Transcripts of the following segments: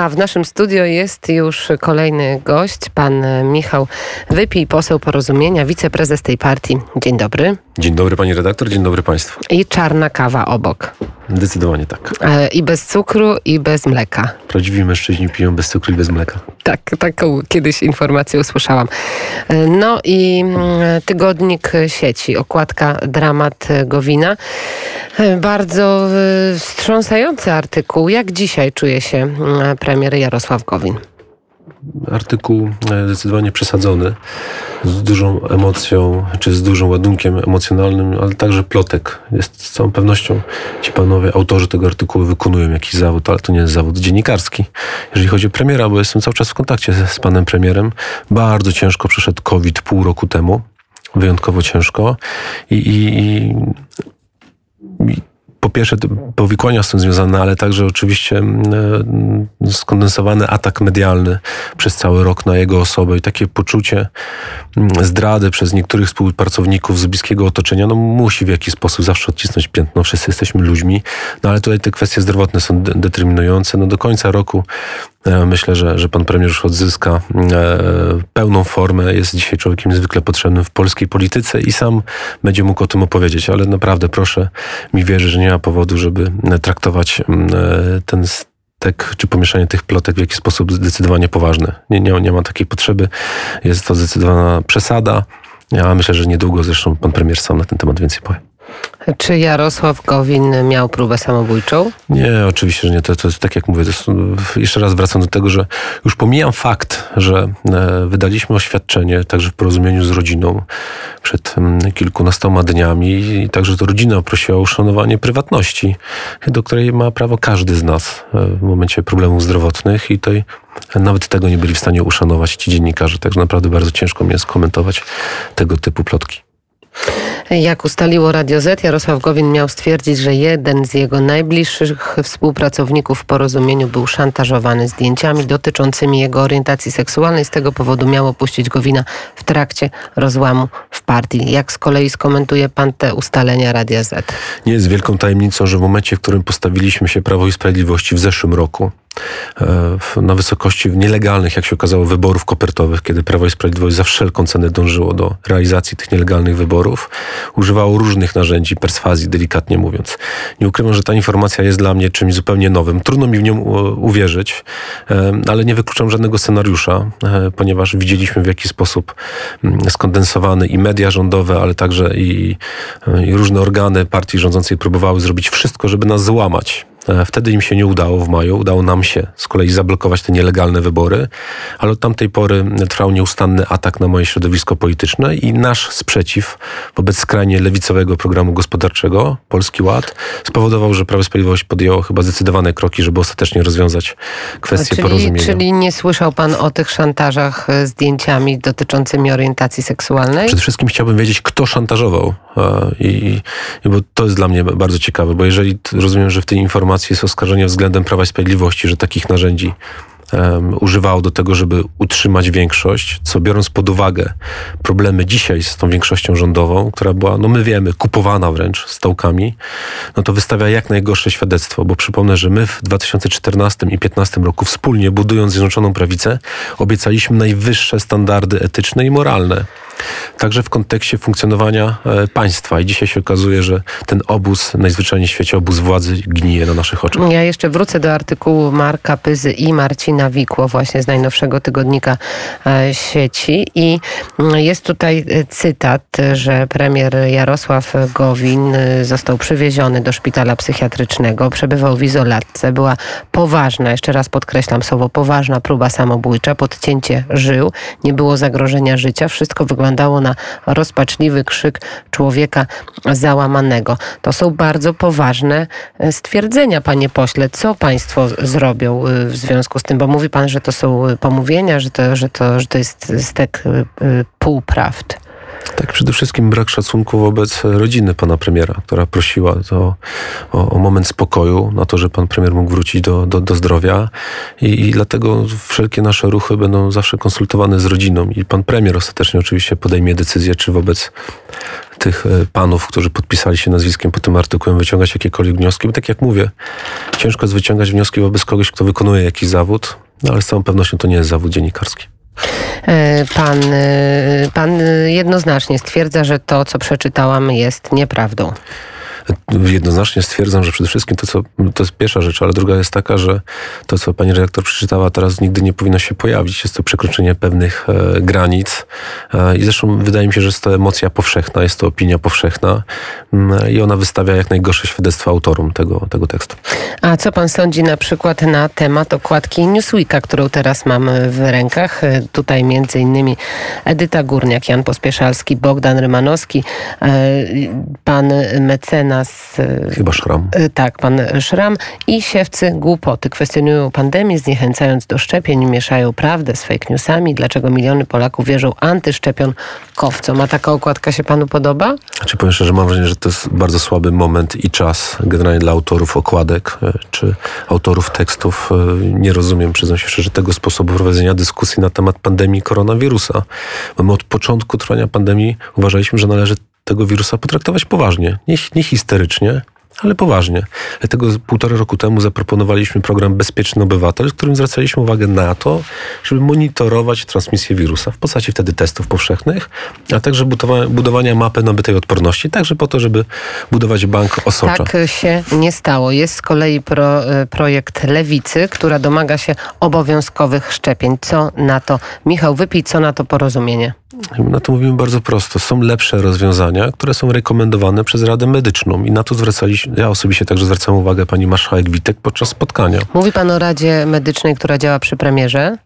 A w naszym studio jest już kolejny gość, pan Michał Wypij, poseł Porozumienia, wiceprezes tej partii. Dzień dobry. Dzień dobry pani redaktor, dzień dobry państwu. I czarna kawa obok. Zdecydowanie tak. E, I bez cukru, i bez mleka. Prawdziwi mężczyźni piją bez cukru i bez mleka. Tak, taką kiedyś informację usłyszałam. E, No i mm, tygodnik sieci, okładka Dramat Gowina. E, Bardzo e, wstrząsający artykuł. Jak dzisiaj czuje się mm, premier Jarosław Gowin? Artykuł e, zdecydowanie przesadzony, z dużą emocją, czy z dużym ładunkiem emocjonalnym, ale także plotek. Jest z całą pewnością ci panowie, autorzy tego artykułu wykonują jakiś zawód, ale to nie jest zawód dziennikarski. Jeżeli chodzi o premiera, bo jestem cały czas w kontakcie z, z panem premierem, bardzo ciężko przeszedł COVID pół roku temu, wyjątkowo ciężko i, i, i i po pierwsze powikłania z tym związane, ale także oczywiście mm, e, skondensowany atak medialny przez cały rok na jego osobę i takie poczucie mm, zdrady przez niektórych współpracowników z bliskiego otoczenia, no musi w jakiś sposób zawsze odcisnąć piętno. Wszyscy jesteśmy ludźmi, no ale tutaj te kwestie zdrowotne są de- determinujące. No do końca roku myślę, że, że pan premier już odzyska e, pełną formę. Jest dzisiaj człowiekiem niezwykle potrzebnym w polskiej polityce i sam będzie mógł o tym opowiedzieć, ale naprawdę proszę mi wierzyć, że nie ma powodu, żeby e, traktować e, ten stek czy pomieszanie tych plotek w jakiś sposób zdecydowanie poważny. Nie, nie, nie ma takiej potrzeby. Jest to zdecydowana przesada. Ja myślę, że niedługo zresztą pan premier sam na ten temat więcej powie. Czy Jarosław Gowin miał próbę samobójczą? Nie, oczywiście, że nie. To, to jest tak, jak mówię, jest, jeszcze raz wracam do tego, że już pomijam fakt, że e, wydaliśmy oświadczenie także w porozumieniu z rodziną przed mm, kilkunastoma dniami i także to rodzina prosiła o uszanowanie prywatności, do której ma prawo każdy z nas e, w momencie problemów zdrowotnych i tutaj nawet tego nie byli w stanie uszanować ci dziennikarze, także naprawdę bardzo ciężko mi jest komentować tego typu plotki. Jak ustaliło Radio Z, Jarosław Gowin miał stwierdzić, że jeden z jego najbliższych współpracowników w porozumieniu był szantażowany zdjęciami dotyczącymi jego orientacji seksualnej. Z tego powodu miał opuścić Gowina w trakcie rozłamu w partii. Jak z kolei skomentuje pan te ustalenia Radia Z? Nie jest wielką tajemnicą, że w momencie, w którym postawiliśmy się Prawo i Sprawiedliwości w zeszłym roku, na wysokości nielegalnych, jak się okazało, wyborów kopertowych, kiedy Prawo i Sprawiedliwość za wszelką cenę dążyło do realizacji tych nielegalnych wyborów, używało różnych narzędzi, perswazji, delikatnie mówiąc. Nie ukrywam, że ta informacja jest dla mnie czymś zupełnie nowym. Trudno mi w nią e, uwierzyć, e, ale nie wykluczam żadnego scenariusza, e, ponieważ widzieliśmy w jaki sposób mm, skondensowany i media rządowe, ale także i, i różne organy partii rządzącej próbowały zrobić wszystko, żeby nas złamać. E, Wtedy im się nie udało w maju. Udało nam się z kolei zablokować te nielegalne wybory, ale od tamtej pory trwał nieustanny atak na moje środowisko polityczne i nasz sprzeciw wobec skrajnie lewicowego programu gospodarczego Polski Ład spowodował, że Prawo i Sprawiedliwość podjęło chyba zdecydowane kroki, żeby ostatecznie rozwiązać kwestię Czyli, porozumienia. czyli nie słyszał pan o tych szantażach e, zdjęciami dotyczącymi orientacji seksualnej? Przede wszystkim chciałbym wiedzieć, kto szantażował. e, I, i bo to jest dla mnie bardzo ciekawe, bo jeżeli rozumiem, że w tej informacji jest oskarżenie względem Prawa i Sprawiedliwości, że takich narzędzi em, używało do tego, żeby utrzymać większość, co biorąc pod uwagę problemy dzisiaj z tą większością rządową, która była, no my wiemy, kupowana wręcz stołkami, no to wystawia jak najgorsze świadectwo, bo przypomnę, że my w 2014 i 2015 roku wspólnie budując Zjednoczoną Prawicę obiecaliśmy najwyższe standardy etyczne i moralne. Także w kontekście funkcjonowania e, państwa. I dzisiaj się okazuje, że ten obóz, najzwyczajniej w świecie obóz władzy, gnije na naszych oczach. Ja jeszcze wrócę do artykułu Marka Pyzy i Marcina Wikło właśnie z najnowszego tygodnika e, sieci i mm, jest tutaj e, cytat, że premier Jarosław Gowin e, został przywieziony do szpitala psychiatrycznego, przebywał w izolatce, była poważna, jeszcze raz podkreślam słowo poważna próba samobójcza, podcięcie żył, nie było zagrożenia życia, wszystko wyglądało na rozpaczliwy krzyk człowieka załamanego. To są bardzo poważne stwierdzenia, panie pośle. Co państwo zrobią w związku z tym? Bo mówi pan, że to są pomówienia, że to, że to, że to jest stek e, e, półprawd. Tak, przede wszystkim brak szacunku wobec rodziny pana premiera, która prosiła to, o, o moment spokoju, na to, że pan premier mógł wrócić do, do, do zdrowia I, i dlatego wszelkie nasze ruchy będą zawsze konsultowane z rodziną i pan premier ostatecznie oczywiście podejmie decyzję, czy wobec tych e, panów, którzy podpisali się nazwiskiem pod tym artykułem, wyciągać jakiekolwiek wnioski. Bo tak jak mówię, ciężko jest wyciągać wnioski wobec kogoś, kto wykonuje jakiś zawód, no ale z całą pewnością to nie jest zawód dziennikarski. E, pan, e, pan jednoznacznie stwierdza, że to, co przeczytałam, jest nieprawdą jednoznacznie stwierdzam, że przede wszystkim to, co, to jest pierwsza rzecz, ale druga jest taka, że to, co pani redaktor przeczytała teraz nigdy nie powinno się pojawić. Jest to przekroczenie pewnych e, granic e, i zresztą wydaje mi się, że jest to emocja powszechna, jest to opinia powszechna mm, i ona wystawia jak najgorsze świadectwo autorom tego, tego tekstu. A co pan sądzi na przykład na temat okładki Newsweeka, którą teraz mam w rękach? E, tutaj między innymi Edyta Górniak, Jan Pospieszalski, Bogdan Rymanowski, e, pan mecena nas... E, Chyba Szram. E, tak, pan Szram i siewcy głupoty. Kwestionują pandemię, zniechęcając do szczepień, mieszają prawdę z fake newsami. Dlaczego miliony Polaków wierzą antyszczepionkowcom? A taka okładka się panu podoba? Znaczy powiem szczerze, mam wrażenie, że to jest bardzo słaby moment i czas generalnie dla autorów okładek e, czy autorów tekstów. Nie rozumiem, przyznam się szczerze, tego sposobu prowadzenia dyskusji na temat pandemii koronawirusa. Bo my od początku trwania pandemii uważaliśmy, że należy tego wirusa potraktować poważnie, nie, nie histerycznie, ale poważnie. Dlatego półtora roku temu zaproponowaliśmy program Bezpieczny Obywatel, w którym zwracaliśmy uwagę na to, żeby monitorować transmisję wirusa w postaci wtedy testów powszechnych, a także budowania mapy nabytej odporności, także po to, żeby budować bank osocza. Tak się nie stało. Jest z kolei pro, e, projekt Lewicy, która domaga się obowiązkowych szczepień. Co na to, Michał Wypij, co na to porozumienie? Na to mówimy bardzo prosto. Są lepsze rozwiązania, które są rekomendowane przez Radę Medyczną i na to zwracaliśmy, ja osobiście także zwracam uwagę pani marszałek Witek podczas spotkania. Mówi pan o Radzie Medycznej, która działa przy premierze?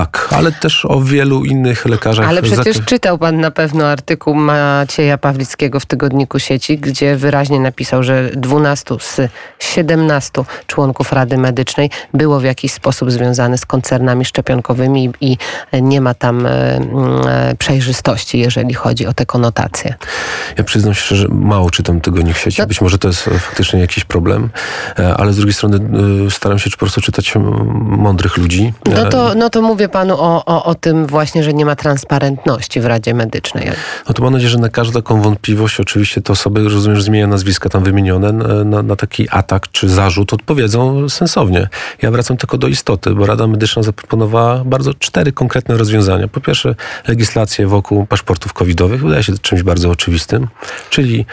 Tak, ale też o wielu innych lekarzach. Ale przecież czytał pan na pewno artykuł Macieja Pawlickiego w Tygodniku Sieci, gdzie wyraźnie napisał, że 12 z 17 członków Rady Medycznej było w jakiś sposób związane z koncernami szczepionkowymi i nie ma tam e, e, przejrzystości, jeżeli chodzi o te konotacje. Ja przyznam się, że mało czytam Tygodnik Sieci. No. Być może to jest faktycznie jakiś problem, e, ale z drugiej strony staram się po prostu czytać mądrych ludzi. No to, no to mówię panu o, o, o tym właśnie, że nie ma transparentności w Radzie Medycznej. No to mam nadzieję, że na każdą taką wątpliwość oczywiście te osoby, rozumiem, że zmienia nazwiska tam wymienione, na, na taki atak czy zarzut odpowiedzą sensownie. Ja wracam tylko do istoty, bo Rada Medyczna zaproponowała bardzo cztery konkretne rozwiązania. Po pierwsze, legislację wokół paszportów covidowych, wydaje się czymś bardzo oczywistym, czyli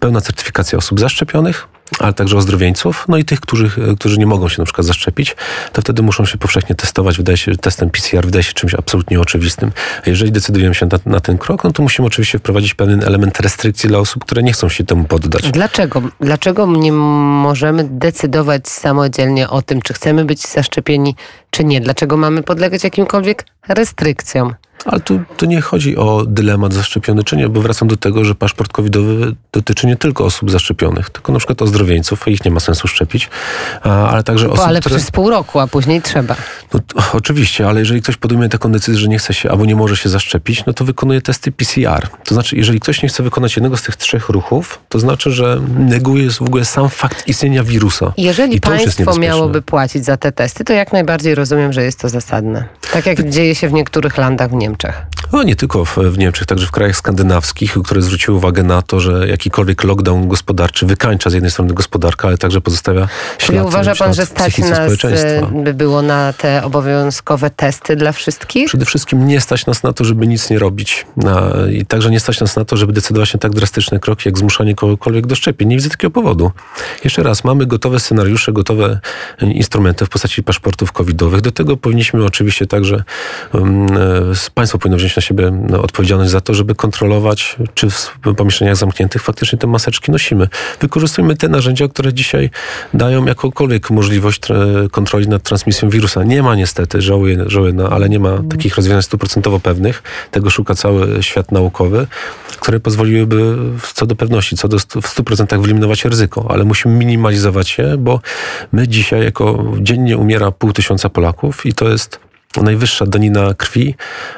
pełna certyfikacja osób zaszczepionych, ale także ozdrowieńców, no i tych, którzy, którzy nie mogą się na przykład zaszczepić, to wtedy muszą się powszechnie testować. Wydaje się, testem PCR wydaje się czymś absolutnie oczywistym. A jeżeli decydujemy się na, na, ten krok, no to musimy oczywiście wprowadzić pewien element restrykcji dla osób, które nie chcą się temu poddać. Dlaczego? Dlaczego nie możemy decydować samodzielnie o tym, czy chcemy być zaszczepieni, czy nie? Dlaczego mamy podlegać jakimkolwiek restrykcjom? Ale tu, tu nie chodzi o dylemat zaszczepiony czy nie, bo wracam do tego, że paszport covidowy dotyczy nie tylko osób zaszczepionych, tylko na przykład ozdrowieńców, ich nie ma sensu szczepić, ale także osób, Ale które... przez pół roku, a później trzeba. No, to, oczywiście, ale jeżeli ktoś podejmuje taką decyzję, że nie chce się albo nie może się zaszczepić, no to wykonuje testy PCR. To znaczy, jeżeli ktoś nie chce wykonać jednego z tych trzech ruchów, to znaczy, że neguje w ogóle sam fakt istnienia wirusa. Jeżeli I państwo miałoby płacić za te testy, to jak najbardziej rozumiem, że jest to zasadne. Tak jak dzieje się w niektórych landach w Niemczech. Niemczech? No nie tylko w, w, Niemczech, także w krajach skandynawskich, które zwróciły uwagę na to, że jakikolwiek lockdown gospodarczy wykańcza z jednej strony gospodarkę, ale także pozostawia ślad Czyli uważa pan, że stać nas e, by było na te obowiązkowe testy dla wszystkich? Przede wszystkim nie stać nas na to, żeby nic nie robić. Na, I także nie stać nas na to, żeby decydować na tak drastyczne kroki, jak zmuszanie kogokolwiek do szczepień. Nie widzę takiego powodu. Jeszcze raz, mamy gotowe scenariusze, gotowe instrumenty w postaci paszportów covidowych. Do tego powinniśmy oczywiście także, um, państwo powinno wziąć na siebie no, odpowiedzialność za to, żeby kontrolować, czy w pomieszczeniach zamkniętych faktycznie te maseczki nosimy. Wykorzystujmy te narzędzia, które dzisiaj dają jakąkolwiek możliwość kontroli nad transmisją wirusa. Nie ma niestety, żałuję, żałuję no, ale nie ma mm. takich rozwiązań stuprocentowo pewnych. Tego szuka cały świat naukowy, które pozwoliłyby co do pewności, co do w 100% wyeliminować ryzyko, ale musimy minimalizować je, bo my dzisiaj jako dziennie umiera pół tysiąca Polaków i to jest najwyższa danina krwi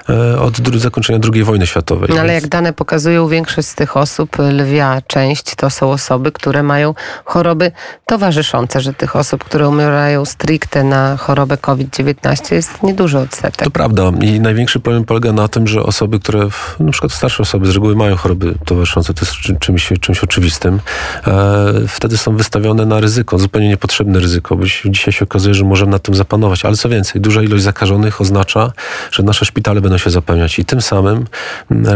e, od zakończenia II wojny światowej. No, ale jak dane pokazują, większość z tych osób, lwia część, to są osoby, które mają choroby towarzyszące, że tych osób, które umierają stricte na chorobę COVID-19 jest nieduży odsetek. To prawda i największy problem polega na tym, że osoby, które, na przykład starsze osoby z reguły mają choroby towarzyszące, to jest czymś, czymś oczywistym, e, wtedy są wystawione na ryzyko, zupełnie niepotrzebne ryzyko, bo dzisiaj się okazuje, że możemy nad tym zapanować, ale co więcej, duża ilość zakażonych oznacza, że nasze szpitale będą się zapełniać i tym samym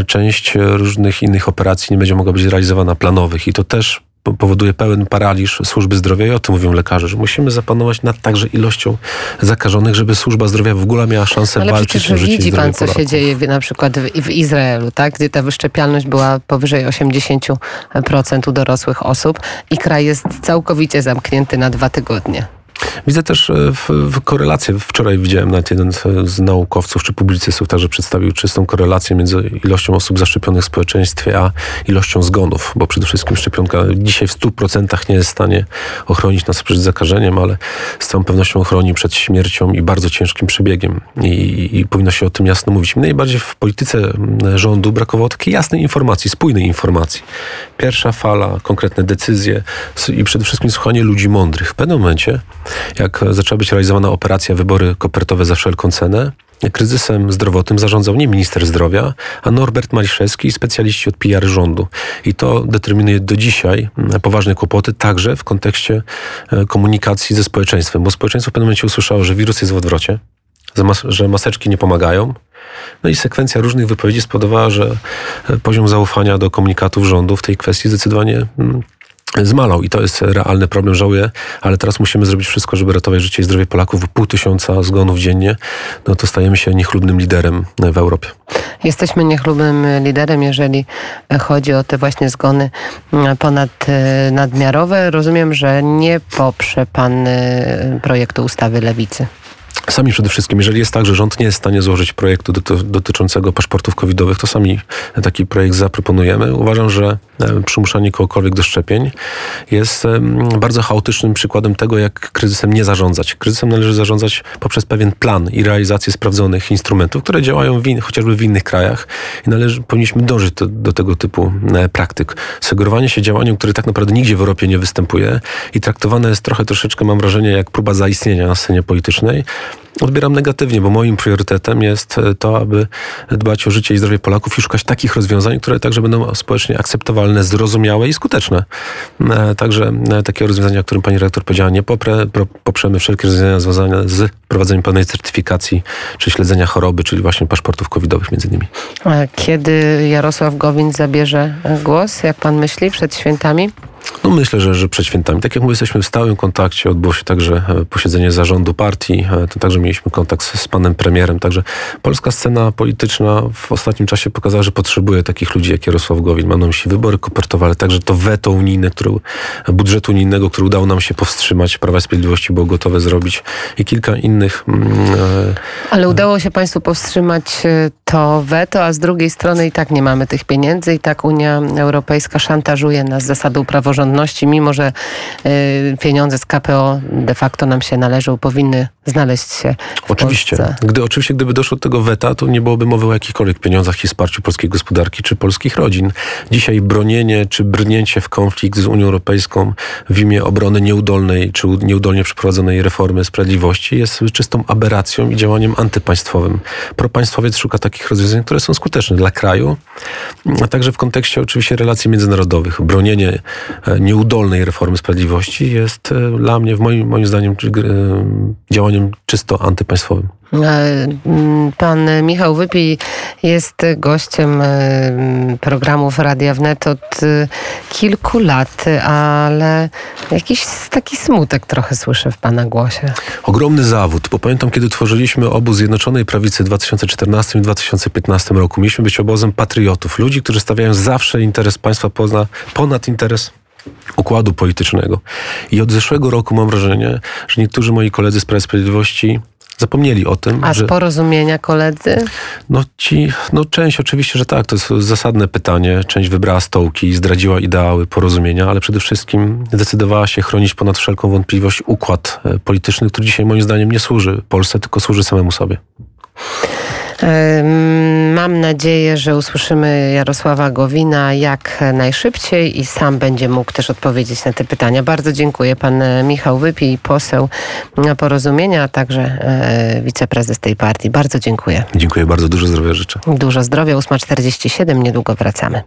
część różnych innych operacji nie będzie mogła być realizowana planowych i to też powoduje pełen paraliż służby zdrowia i o tym mówią lekarze, że musimy zapanować nad także ilością zakażonych, żeby służba zdrowia w ogóle miała szansę Ale walczyć o życie widzi pan, co Polaków. się dzieje na przykład w, w, Izraelu, tak? gdzie ta wyszczepialność była powyżej 80% u dorosłych osób i kraj jest całkowicie zamknięty na dwa tygodnie. Widzę też e, w, w korelację. Wczoraj widziałem nawet jeden z naukowców czy publicystów także przedstawił czystą korelację między ilością osób zaszczepionych w społeczeństwie, a ilością zgonów, bo przede wszystkim szczepionka dzisiaj w 100% nie jest w stanie ochronić nas przed zakażeniem, ale z całą pewnością ochroni przed śmiercią i bardzo ciężkim przebiegiem. I, i powinno się o tym jasno mówić. Najbardziej w polityce rządu brakowało takiej jasnej informacji, spójnej informacji. Pierwsza fala, konkretne decyzje i przede wszystkim słuchanie ludzi mądrych. W pewnym momencie jak zaczęła być realizowana operacja wybory kopertowe za wszelką cenę, kryzysem zdrowotnym zarządzał nie minister zdrowia, a Norbert Maliszewski, specjaliści od PR rządu. I to determinuje do dzisiaj poważne kłopoty, także w kontekście e, komunikacji ze społeczeństwem, bo społeczeństwo w pewnym momencie usłyszało, że wirus jest w odwrocie, że maseczki nie pomagają. No i sekwencja różnych wypowiedzi spowodowała, że e, poziom zaufania do komunikatów rządu w tej kwestii zdecydowanie zmalał i to jest realny problem, żałuję, ale teraz musimy zrobić wszystko, żeby ratować życie i zdrowie Polaków. Pół tysiąca zgonów dziennie, no to stajemy się niechlubnym liderem w Europie. Jesteśmy niechlubnym liderem, jeżeli chodzi o te właśnie zgony ponad nadmiarowe. Rozumiem, że nie poprze pan projektu ustawy Lewicy. Sami przede wszystkim, jeżeli jest tak, że rząd nie jest w stanie złożyć projektu dotyczącego paszportów covidowych, to sami taki projekt zaproponujemy. Uważam, że e, przymuszanie kogokolwiek do szczepień jest bardzo chaotycznym przykładem tego, jak kryzysem nie zarządzać. Kryzysem należy zarządzać poprzez pewien plan i realizację sprawdzonych instrumentów, które działają w in, chociażby w innych krajach i należy, powinniśmy dążyć do, do tego typu e, praktyk. Sugerowanie się działaniem, które tak naprawdę nigdzie w Europie nie występuje i traktowane jest trochę troszeczkę, mam wrażenie, jak próba zaistnienia na scenie politycznej, odbieram negatywnie, bo moim priorytetem jest e, to, aby dbać o życie i zdrowie Polaków i szukać takich rozwiązań, które także będą społecznie akceptowalne, zrozumiałe i skuteczne. E, także e, takie rozwiązania, o którym pani rektor powiedziała, nie poprę, poprzemy wszelkie rozwiązania związane z prowadzeniem pełnej certyfikacji czy śledzenia choroby, czyli właśnie paszportów covidowych między innymi. Kiedy Jarosław Gowin zabierze głos, jak pan myśli, przed świętami? No myślę, że, że przed świętami. Tak jak mówię, jesteśmy w stałym kontakcie. Odbyło się także e, posiedzenie zarządu partii. E, to także mieliśmy kontakt z panem premierem. Także polska scena polityczna w ostatnim czasie pokazała, że potrzebuje takich ludzi jak Jarosław Gowin. Mam na myśli wybory kopertowe, ale także to weto unijne, które, budżetu unijnego, który udało nam się powstrzymać. Prawa i Sprawiedliwości było gotowe zrobić i kilka innych. Mm, e, ale udało się państwu powstrzymać to weto, a z drugiej strony i tak nie mamy tych pieniędzy i tak Unia Europejska szantażuje nas zasadą praworządności praworządności, mimo że y, pieniądze z KPO de facto nam się należą, powinny znaleźć się w Oczywiście. Polsce. Gdy, oczywiście, gdyby doszło do tego weta, to nie byłoby mowy o jakichkolwiek pieniądzach i wsparciu polskiej gospodarki czy polskich rodzin. Dzisiaj bronienie czy brnięcie w konflikt z Unią Europejską w imię obrony nieudolnej czy nieudolnie przeprowadzonej reformy sprawiedliwości jest czystą aberracją i działaniem antypaństwowym. Propaństwowiec szuka takich rozwiązań, które są skuteczne dla kraju, a także w kontekście oczywiście relacji międzynarodowych. Bronienie nieudolnej reformy sprawiedliwości jest e, dla mnie, w moim, moim zdaniem, e, działaniem czysto antypaństwowym. E, pan Michał Wypij jest gościem programów Radia Wnet od kilku lat, ale jakiś taki smutek trochę słyszę w pana głosie. Ogromny zawód, bo pamiętam, kiedy tworzyliśmy obóz Zjednoczonej Prawicy w 2014 i 2015 roku. Mieliśmy być obozem patriotów, ludzi, którzy stawiają zawsze interes państwa ponad interes układu politycznego. I od zeszłego roku mam wrażenie, że niektórzy moi koledzy z Prawa Sprawiedliwości zapomnieli o tym. A z porozumienia koledzy? No ci, no część oczywiście, że tak, to jest zasadne pytanie. Część wybrała stołki, zdradziła ideały porozumienia, ale przede wszystkim zdecydowała się chronić ponad wszelką wątpliwość układ e, polityczny, który dzisiaj moim zdaniem nie służy Polsce, tylko służy samemu sobie. Mam nadzieję, że usłyszymy Jarosława Gowina jak najszybciej i sam będzie mógł też odpowiedzieć na te pytania. Bardzo dziękuję. Pan Michał Wypij, poseł Porozumienia, a także e, wiceprezes tej partii. Bardzo dziękuję. Dziękuję bardzo. Dużo zdrowia życzę. Dużo zdrowia. 8.47. Niedługo wracamy.